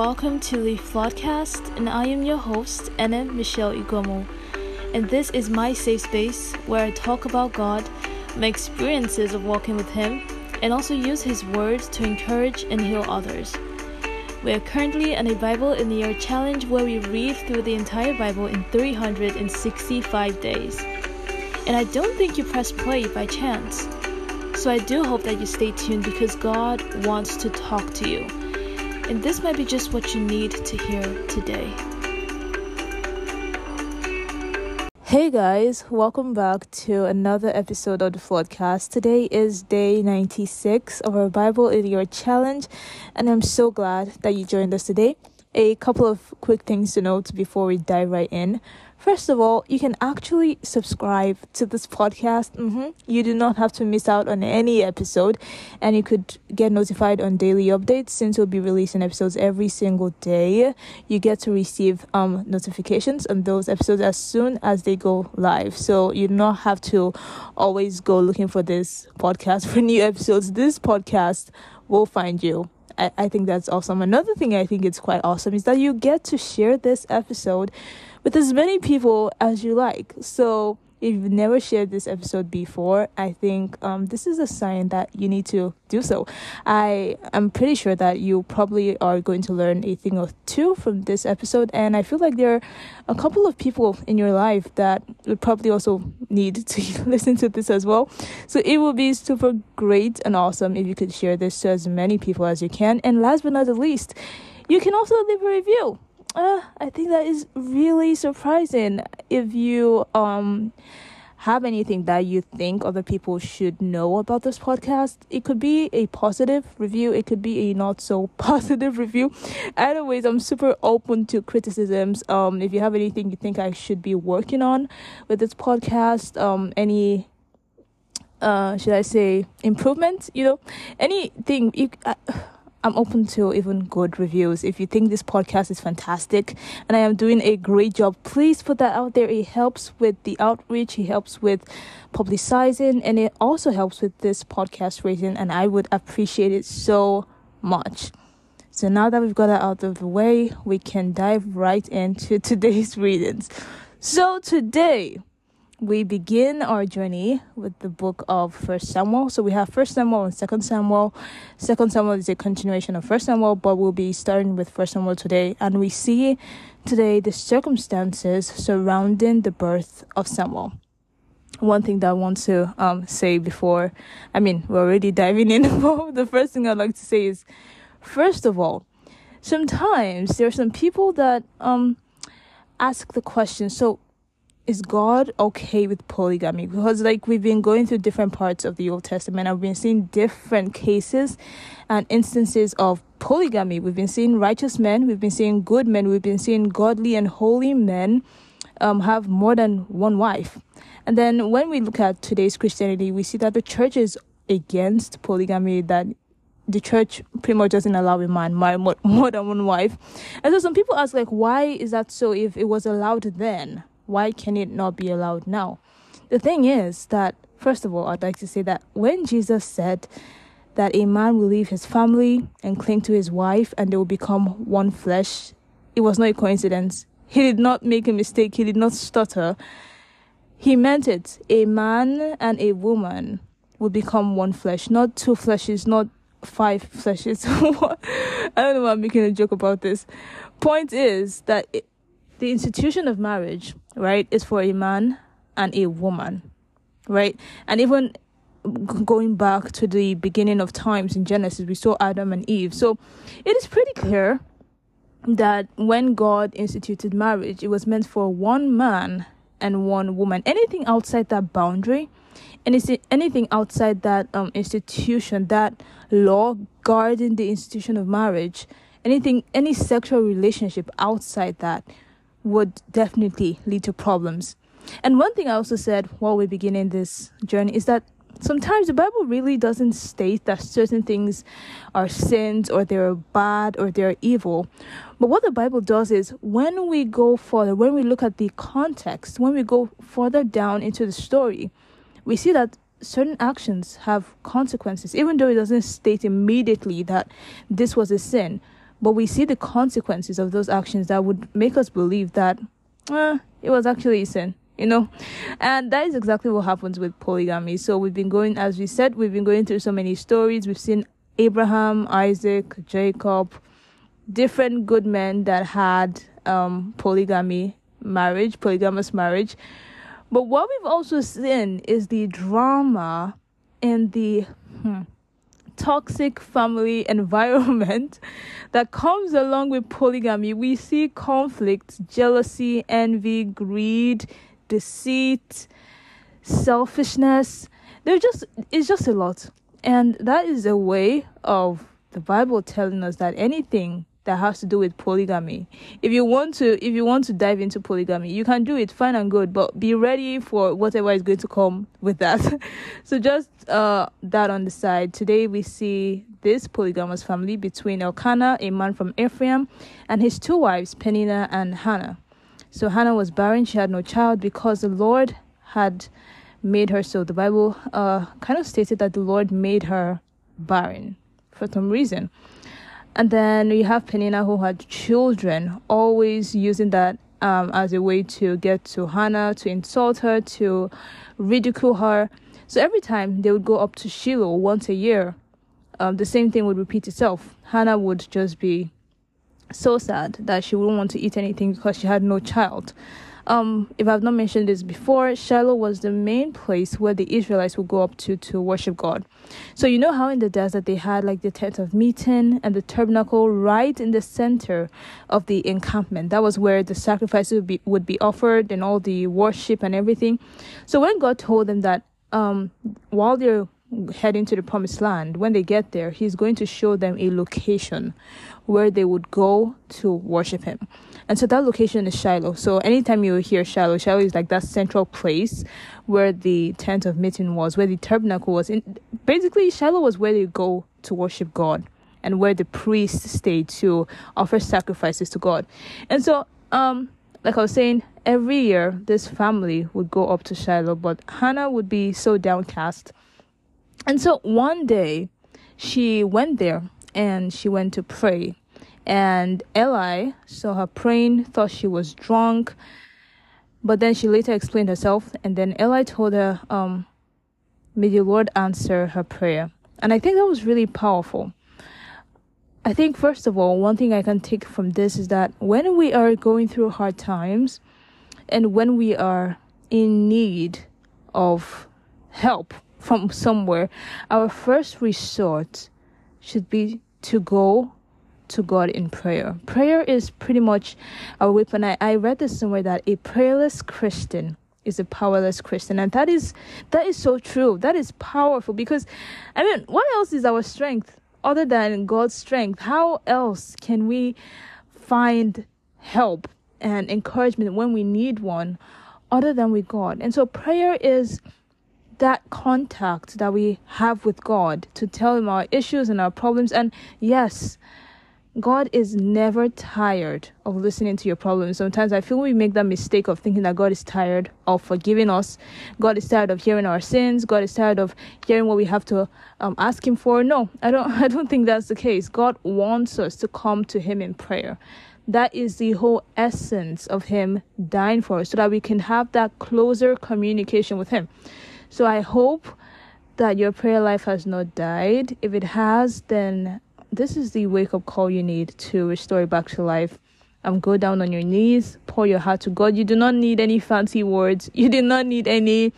welcome to the Floodcast, and I am your host, Anna Michelle Igomu. And this is my safe space where I talk about God, my experiences of walking with Him, and also use His words to encourage and heal others. We are currently on a Bible in the Year challenge where we read through the entire Bible in 365 days. And I don't think you press play by chance. So I do hope that you stay tuned because God wants to talk to you. And this might be just what you need to hear today. Hey guys, welcome back to another episode of the Floodcast. Today is day 96 of our Bible in Your Challenge, and I'm so glad that you joined us today. A couple of quick things to note before we dive right in. First of all, you can actually subscribe to this podcast. Mm-hmm. You do not have to miss out on any episode, and you could get notified on daily updates since we'll be releasing episodes every single day. You get to receive um, notifications on those episodes as soon as they go live. So you do not have to always go looking for this podcast for new episodes. This podcast will find you. I, I think that's awesome. Another thing I think it's quite awesome is that you get to share this episode with as many people as you like. So if you've never shared this episode before, I think um, this is a sign that you need to do so. I am pretty sure that you probably are going to learn a thing or two from this episode, and I feel like there are a couple of people in your life that would probably also need to listen to this as well. So it would be super great and awesome if you could share this to as many people as you can. And last but not the least, you can also leave a review uh, I think that is really surprising. If you um have anything that you think other people should know about this podcast, it could be a positive review, it could be a not so positive review. Anyways, I'm super open to criticisms. Um, if you have anything you think I should be working on with this podcast, um, any uh, should I say improvement? You know, anything you. Uh, I'm open to even good reviews. If you think this podcast is fantastic and I am doing a great job, please put that out there. It helps with the outreach, it helps with publicizing, and it also helps with this podcast rating. And I would appreciate it so much. So now that we've got that out of the way, we can dive right into today's readings. So today, we begin our journey with the book of First Samuel. So we have First Samuel and Second Samuel. Second Samuel is a continuation of First Samuel, but we'll be starting with First Samuel today, and we see today the circumstances surrounding the birth of Samuel. One thing that I want to um, say before, I mean, we're already diving in. the first thing I'd like to say is, first of all, sometimes there are some people that um ask the question. So is God okay with polygamy? Because like we've been going through different parts of the Old Testament, I've been seeing different cases and instances of polygamy. We've been seeing righteous men, we've been seeing good men, we've been seeing godly and holy men um, have more than one wife. And then when we look at today's Christianity, we see that the church is against polygamy, that the church pretty much doesn't allow a man more, more than one wife. And so some people ask, like, why is that so if it was allowed then? Why can it not be allowed now? The thing is that, first of all, I'd like to say that when Jesus said that a man will leave his family and cling to his wife and they will become one flesh, it was not a coincidence. He did not make a mistake, he did not stutter. He meant it. A man and a woman will become one flesh, not two fleshes, not five fleshes. I don't know why I'm making a joke about this. Point is that it, the institution of marriage, right, is for a man and a woman, right? And even going back to the beginning of times in Genesis, we saw Adam and Eve. So it is pretty clear that when God instituted marriage, it was meant for one man and one woman. Anything outside that boundary, anything outside that um, institution, that law guarding the institution of marriage, anything, any sexual relationship outside that would definitely lead to problems. And one thing I also said while we're beginning this journey is that sometimes the Bible really doesn't state that certain things are sins or they're bad or they're evil. But what the Bible does is when we go further, when we look at the context, when we go further down into the story, we see that certain actions have consequences, even though it doesn't state immediately that this was a sin. But we see the consequences of those actions that would make us believe that eh, it was actually a sin you know? And that is exactly what happens with polygamy. So we've been going as we said we've been going through so many stories. We've seen abraham isaac jacob different good men that had um, polygamy marriage polygamous marriage. But what we've also seen is the drama and the hmm, toxic family environment that comes along with polygamy. We see conflict, jealousy, envy, greed, deceit, selfishness. There's just it's just a lot. And that is a way of the Bible telling us that anything that has to do with polygamy. If you want to if you want to dive into polygamy, you can do it fine and good, but be ready for whatever is going to come with that. so just uh that on the side. Today we see this polygamous family between Elkanah, a man from Ephraim, and his two wives, Peninnah and Hannah. So Hannah was barren, she had no child because the Lord had made her so. The Bible uh kind of stated that the Lord made her barren for some reason. And then you have Peninnah who had children, always using that um, as a way to get to Hannah, to insult her, to ridicule her. So every time they would go up to Shiloh once a year, um, the same thing would repeat itself. Hannah would just be so sad that she wouldn't want to eat anything because she had no child. Um, if I've not mentioned this before, Shiloh was the main place where the Israelites would go up to to worship God. So you know how in the desert they had like the tent of meeting and the tabernacle right in the center of the encampment. That was where the sacrifices would be would be offered and all the worship and everything. So when God told them that um, while they're heading to the promised land, when they get there, He's going to show them a location where they would go to worship Him. And so that location is Shiloh. So anytime you hear Shiloh, Shiloh is like that central place where the tent of meeting was, where the tabernacle was. In, basically, Shiloh was where they go to worship God and where the priests stayed to offer sacrifices to God. And so, um, like I was saying, every year this family would go up to Shiloh, but Hannah would be so downcast. And so one day she went there and she went to pray and Eli saw her praying, thought she was drunk, but then she later explained herself, and then Eli told her, um, May the Lord answer her prayer. And I think that was really powerful. I think, first of all, one thing I can take from this is that when we are going through hard times and when we are in need of help from somewhere, our first resort should be to go to God in prayer. Prayer is pretty much our weapon. I, I read this somewhere that a prayerless Christian is a powerless Christian. And that is that is so true. That is powerful because I mean, what else is our strength other than God's strength? How else can we find help and encouragement when we need one other than with God? And so prayer is that contact that we have with God to tell him our issues and our problems and yes, God is never tired of listening to your problems. Sometimes I feel we make that mistake of thinking that God is tired of forgiving us. God is tired of hearing our sins. God is tired of hearing what we have to um, ask Him for. No, I don't. I don't think that's the case. God wants us to come to Him in prayer. That is the whole essence of Him dying for us, so that we can have that closer communication with Him. So I hope that your prayer life has not died. If it has, then this is the wake up call you need to restore it back to life. Um, go down on your knees, pour your heart to God. You do not need any fancy words. You do not need any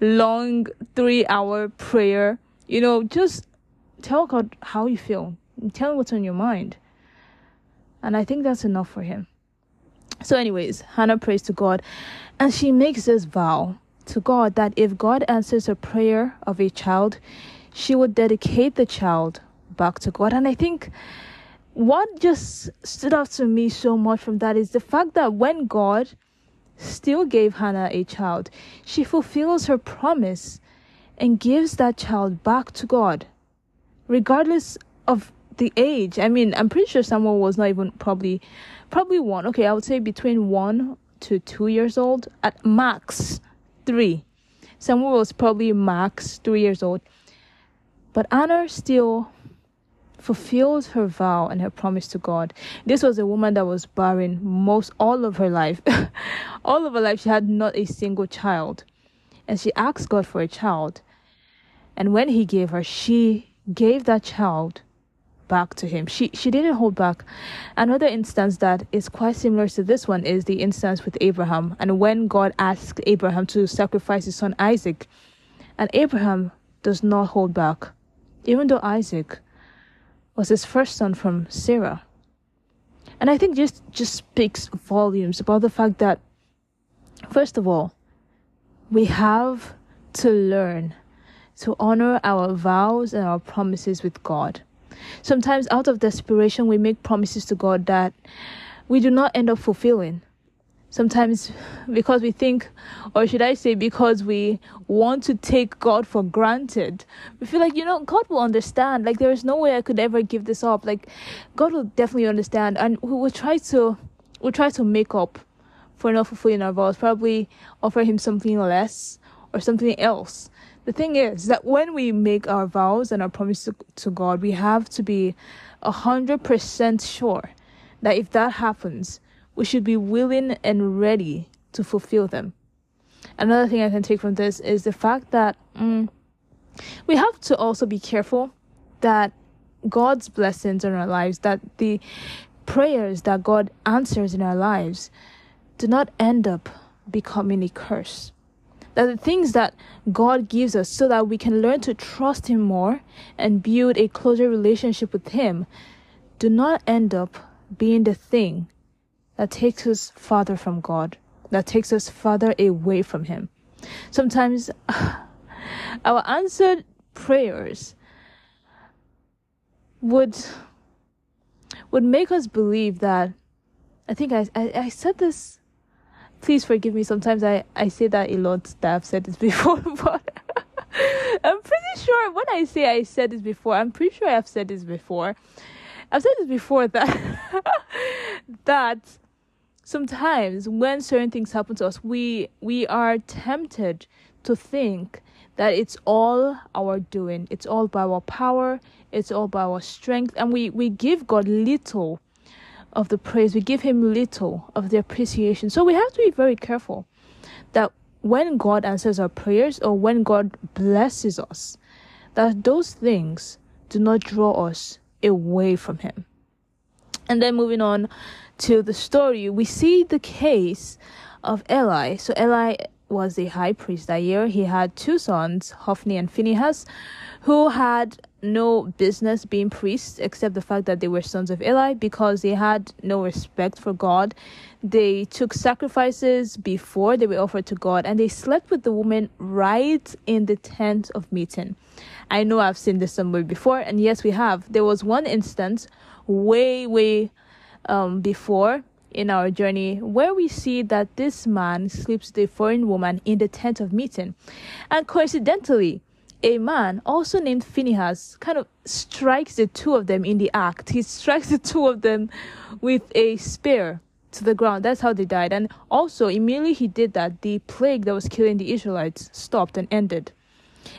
long three hour prayer. You know, just tell God how you feel. Tell him what's on your mind. And I think that's enough for him. So, anyways, Hannah prays to God and she makes this vow to God that if God answers a prayer of a child, she would dedicate the child back to God. And I think what just stood out to me so much from that is the fact that when God still gave Hannah a child, she fulfills her promise and gives that child back to God, regardless of the age. I mean, I'm pretty sure Samuel was not even probably, probably one. Okay, I would say between one to two years old, at max three. Samuel was probably max three years old. But Anna still fulfilled her vow and her promise to God. This was a woman that was barren most all of her life. all of her life, she had not a single child. And she asked God for a child. And when He gave her, she gave that child back to him. She she didn't hold back. Another instance that is quite similar to this one is the instance with Abraham and when God asked Abraham to sacrifice his son Isaac. And Abraham does not hold back. Even though Isaac was his first son from Sarah. And I think just just speaks volumes about the fact that first of all, we have to learn to honor our vows and our promises with God. Sometimes, out of desperation, we make promises to God that we do not end up fulfilling. Sometimes, because we think, or should I say, because we want to take God for granted, we feel like, you know, God will understand. Like, there is no way I could ever give this up. Like, God will definitely understand. And we will try to, we'll try to make up for not fulfilling our vows, probably offer Him something less or something else the thing is that when we make our vows and our promise to, to God, we have to be a hundred percent sure that if that happens, we should be willing and ready to fulfill them. Another thing I can take from this is the fact that mm, we have to also be careful that God's blessings in our lives, that the prayers that God answers in our lives, do not end up becoming a curse that the things that God gives us so that we can learn to trust Him more and build a closer relationship with Him do not end up being the thing that takes us farther from God, that takes us farther away from Him. Sometimes our answered prayers would would make us believe that I think I, I, I said this please forgive me. Sometimes I, I say that a lot that I've said this before, but I'm pretty sure when I say I said this before, I'm pretty sure I've said this before. I've said this before that that sometimes when certain things happen to us, we we are tempted to think that it's all our doing, it's all by our power, it's all by our strength, and we we give God little of the praise, we give him little of the appreciation. So we have to be very careful that when God answers our prayers or when God blesses us, that those things do not draw us away from him. And then moving on to the story, we see the case of Eli. So Eli was the high priest that year. He had two sons, Hophni and Phinehas, who had no business being priests except the fact that they were sons of Eli because they had no respect for God. They took sacrifices before they were offered to God and they slept with the woman right in the tent of meeting. I know I've seen this somewhere before, and yes, we have. There was one instance way, way um, before in our journey where we see that this man sleeps with a foreign woman in the tent of meeting. And coincidentally, a man also named Phinehas kind of strikes the two of them in the act. He strikes the two of them with a spear to the ground. That's how they died. And also, immediately he did that, the plague that was killing the Israelites stopped and ended.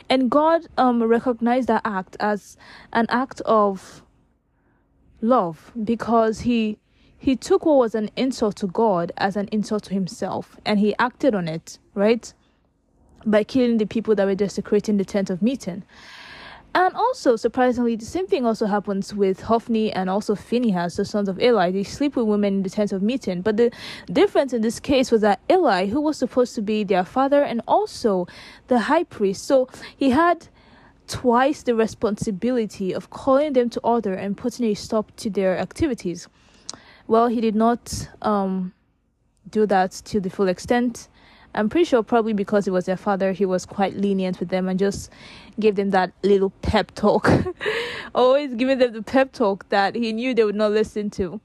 And God um, recognized that act as an act of love because he he took what was an insult to God as an insult to himself and he acted on it, right? by killing the people that were desecrating the tent of meeting. And also, surprisingly, the same thing also happens with Hophni and also Phinehas, the sons of Eli. They sleep with women in the tent of meeting. But the difference in this case was that Eli, who was supposed to be their father and also the high priest, so he had twice the responsibility of calling them to order and putting a stop to their activities. Well, he did not um, do that to the full extent. I'm pretty sure probably because it was their father, he was quite lenient with them and just gave them that little pep talk. Always giving them the pep talk that he knew they would not listen to.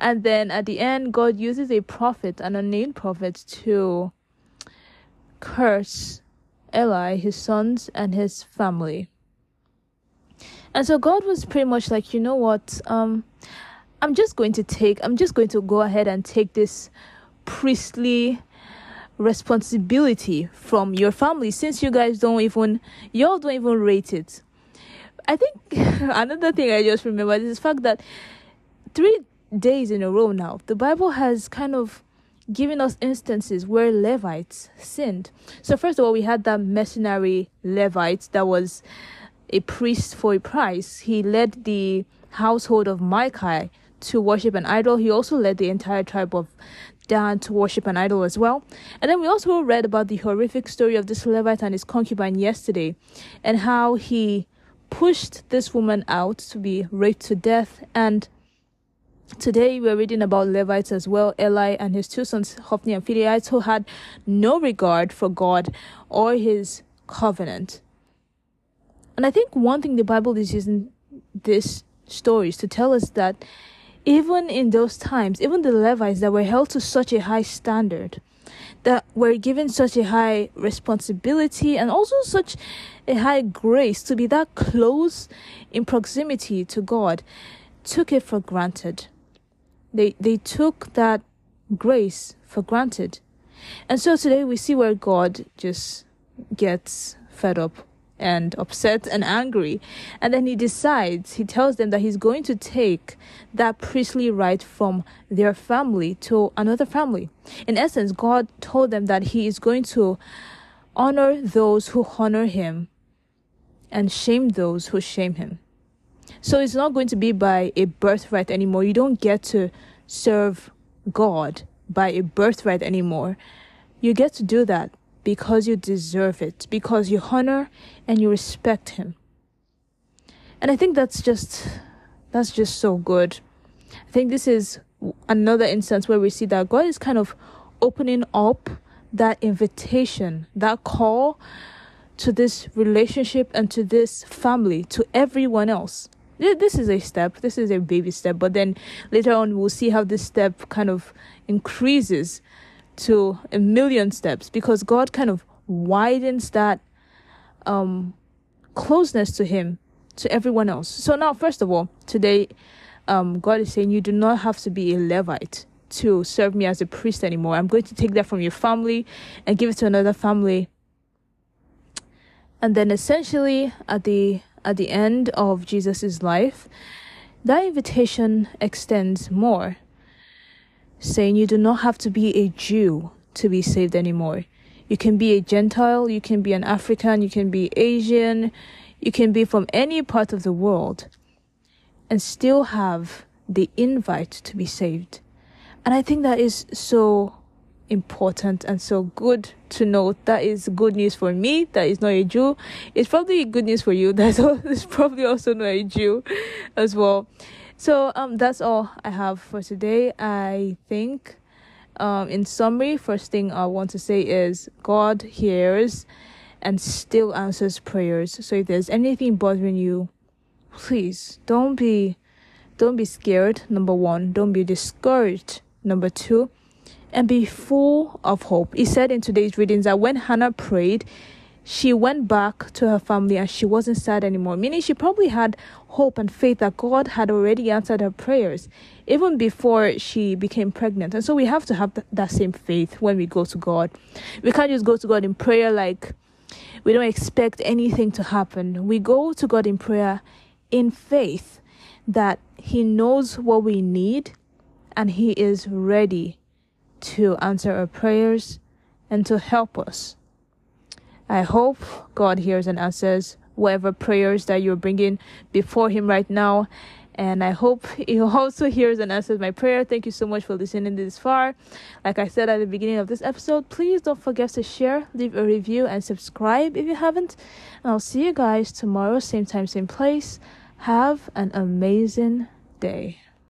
And then at the end, God uses a prophet, an unnamed prophet, to curse Eli, his sons, and his family. And so God was pretty much like, you know what? Um, I'm just going to take, I'm just going to go ahead and take this priestly responsibility from your family since you guys don't even y'all don't even rate it I think another thing I just remember is the fact that three days in a row now, the Bible has kind of given us instances where Levites sinned. So, first of all, we had that mercenary Levite that was a priest for a price. He led the household of Micah to worship an idol. He also led the entire tribe of Dan to worship an idol as well. And then we also read about the horrific story of this Levite and his concubine yesterday, and how he pushed this woman out to be raped to death. And today we're reading about Levites as well, Eli and his two sons, Hophni and Phinehas, who had no regard for God or his covenant. And I think one thing the Bible is using this stories to tell us that even in those times, even the Levites that were held to such a high standard, that were given such a high responsibility and also such a high grace to be that close in proximity to God, took it for granted. They they took that grace for granted. And so today we see where God just gets fed up and upset and angry. And then he decides, he tells them that he's going to take that priestly right from their family to another family. In essence, God told them that he is going to honor those who honor him and shame those who shame him. So it's not going to be by a birthright anymore. You don't get to serve God by a birthright anymore. You get to do that because you deserve it, because you honor and you respect him. And I think that's just that's just so good. I think this is another instance where we see that God is kind of opening up that invitation, that call to this relationship and to this family, to everyone else. This is a step, this is a baby step, but then later on we'll see how this step kind of increases to a million steps because God kind of widens that um, closeness to Him to everyone else. So now, first of all, today, um, God is saying you do not have to be a Levite to serve me as a priest anymore. I'm going to take that from your family and give it to another family. And then essentially at the at the end of Jesus's life, that invitation extends more saying you do not have to be a Jew to be saved anymore. You can be a Gentile, you can be an African, you can be Asian, you can be from any part of the world and still have the invite to be saved. And I think that is so important and so good to know. That is good news for me. That is not a Jew. It's probably good news for you. That's is probably also not a Jew as well. So um, that's all I have for today. I think, um, in summary, first thing I want to say is God hears and still answers prayers. So if there's anything bothering you, please don't be don't be scared. Number one, don't be discouraged. Number two, and be full of hope. He said in today's readings that when Hannah prayed, she went back to her family and she wasn't sad anymore, meaning she probably had hope and faith that God had already answered her prayers even before she became pregnant. And so we have to have th- that same faith when we go to God. We can't just go to God in prayer like we don't expect anything to happen. We go to God in prayer in faith that He knows what we need and He is ready to answer our prayers and to help us. I hope God hears and answers whatever prayers that you're bringing before Him right now. And I hope He also hears and answers my prayer. Thank you so much for listening this far. Like I said at the beginning of this episode, please don't forget to share, leave a review, and subscribe if you haven't. And I'll see you guys tomorrow, same time, same place. Have an amazing day.